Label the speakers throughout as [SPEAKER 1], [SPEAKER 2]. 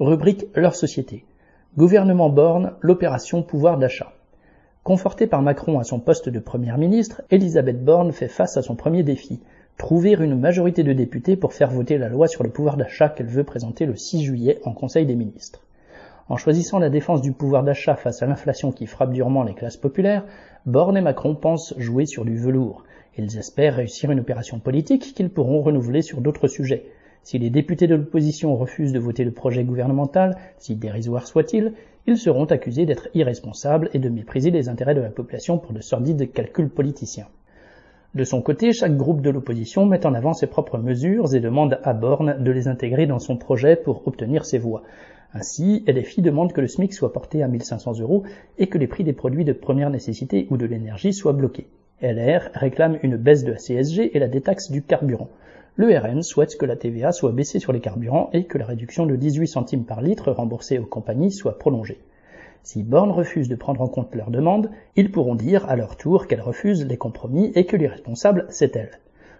[SPEAKER 1] Rubrique Leur société. Gouvernement Borne, l'opération pouvoir d'achat. Confortée par Macron à son poste de première ministre, Elisabeth Borne fait face à son premier défi, trouver une majorité de députés pour faire voter la loi sur le pouvoir d'achat qu'elle veut présenter le 6 juillet en Conseil des ministres. En choisissant la défense du pouvoir d'achat face à l'inflation qui frappe durement les classes populaires, Borne et Macron pensent jouer sur du velours. Ils espèrent réussir une opération politique qu'ils pourront renouveler sur d'autres sujets. Si les députés de l'opposition refusent de voter le projet gouvernemental, si dérisoire soit-il, ils seront accusés d'être irresponsables et de mépriser les intérêts de la population pour de sordides calculs politiciens. De son côté, chaque groupe de l'opposition met en avant ses propres mesures et demande à Borne de les intégrer dans son projet pour obtenir ses voix. Ainsi, LFI demande que le SMIC soit porté à 1500 euros et que les prix des produits de première nécessité ou de l'énergie soient bloqués. LR réclame une baisse de la CSG et la détaxe du carburant. Le RN souhaite que la TVA soit baissée sur les carburants et que la réduction de 18 centimes par litre remboursée aux compagnies soit prolongée. Si Borne refuse de prendre en compte leurs demandes, ils pourront dire à leur tour qu'elle refuse les compromis et que les responsables, c'est elle.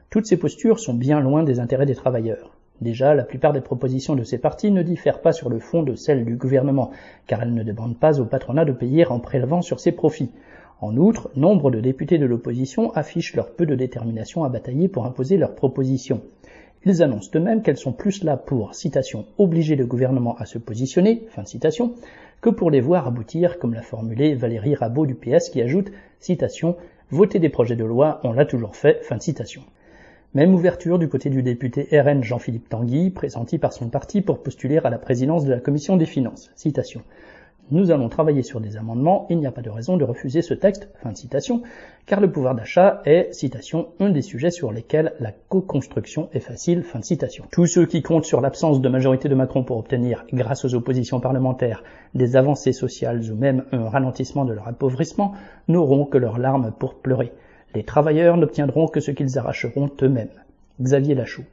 [SPEAKER 1] Toutes ces postures sont bien loin des intérêts des travailleurs. Déjà, la plupart des propositions de ces partis ne diffèrent pas sur le fond de celles du gouvernement, car elles ne demandent pas au patronat de payer en prélevant sur ses profits. En outre, nombre de députés de l'opposition affichent leur peu de détermination à batailler pour imposer leurs propositions. Ils annoncent eux-mêmes qu'elles sont plus là pour, citation, obliger le gouvernement à se positionner, fin de citation, que pour les voir aboutir, comme l'a formulé Valérie Rabault du PS qui ajoute, citation, voter des projets de loi, on l'a toujours fait, fin de citation. Même ouverture du côté du député RN Jean-Philippe Tanguy, pressenti par son parti pour postuler à la présidence de la commission des finances. Citation. Nous allons travailler sur des amendements, il n'y a pas de raison de refuser ce texte, fin de citation, car le pouvoir d'achat est, citation, un des sujets sur lesquels la co-construction est facile, fin de citation. Tous ceux qui comptent sur l'absence de majorité de Macron pour obtenir, grâce aux oppositions parlementaires, des avancées sociales ou même un ralentissement de leur appauvrissement, n'auront que leurs larmes pour pleurer. Les travailleurs n'obtiendront que ce qu'ils arracheront eux-mêmes. Xavier Lachaud.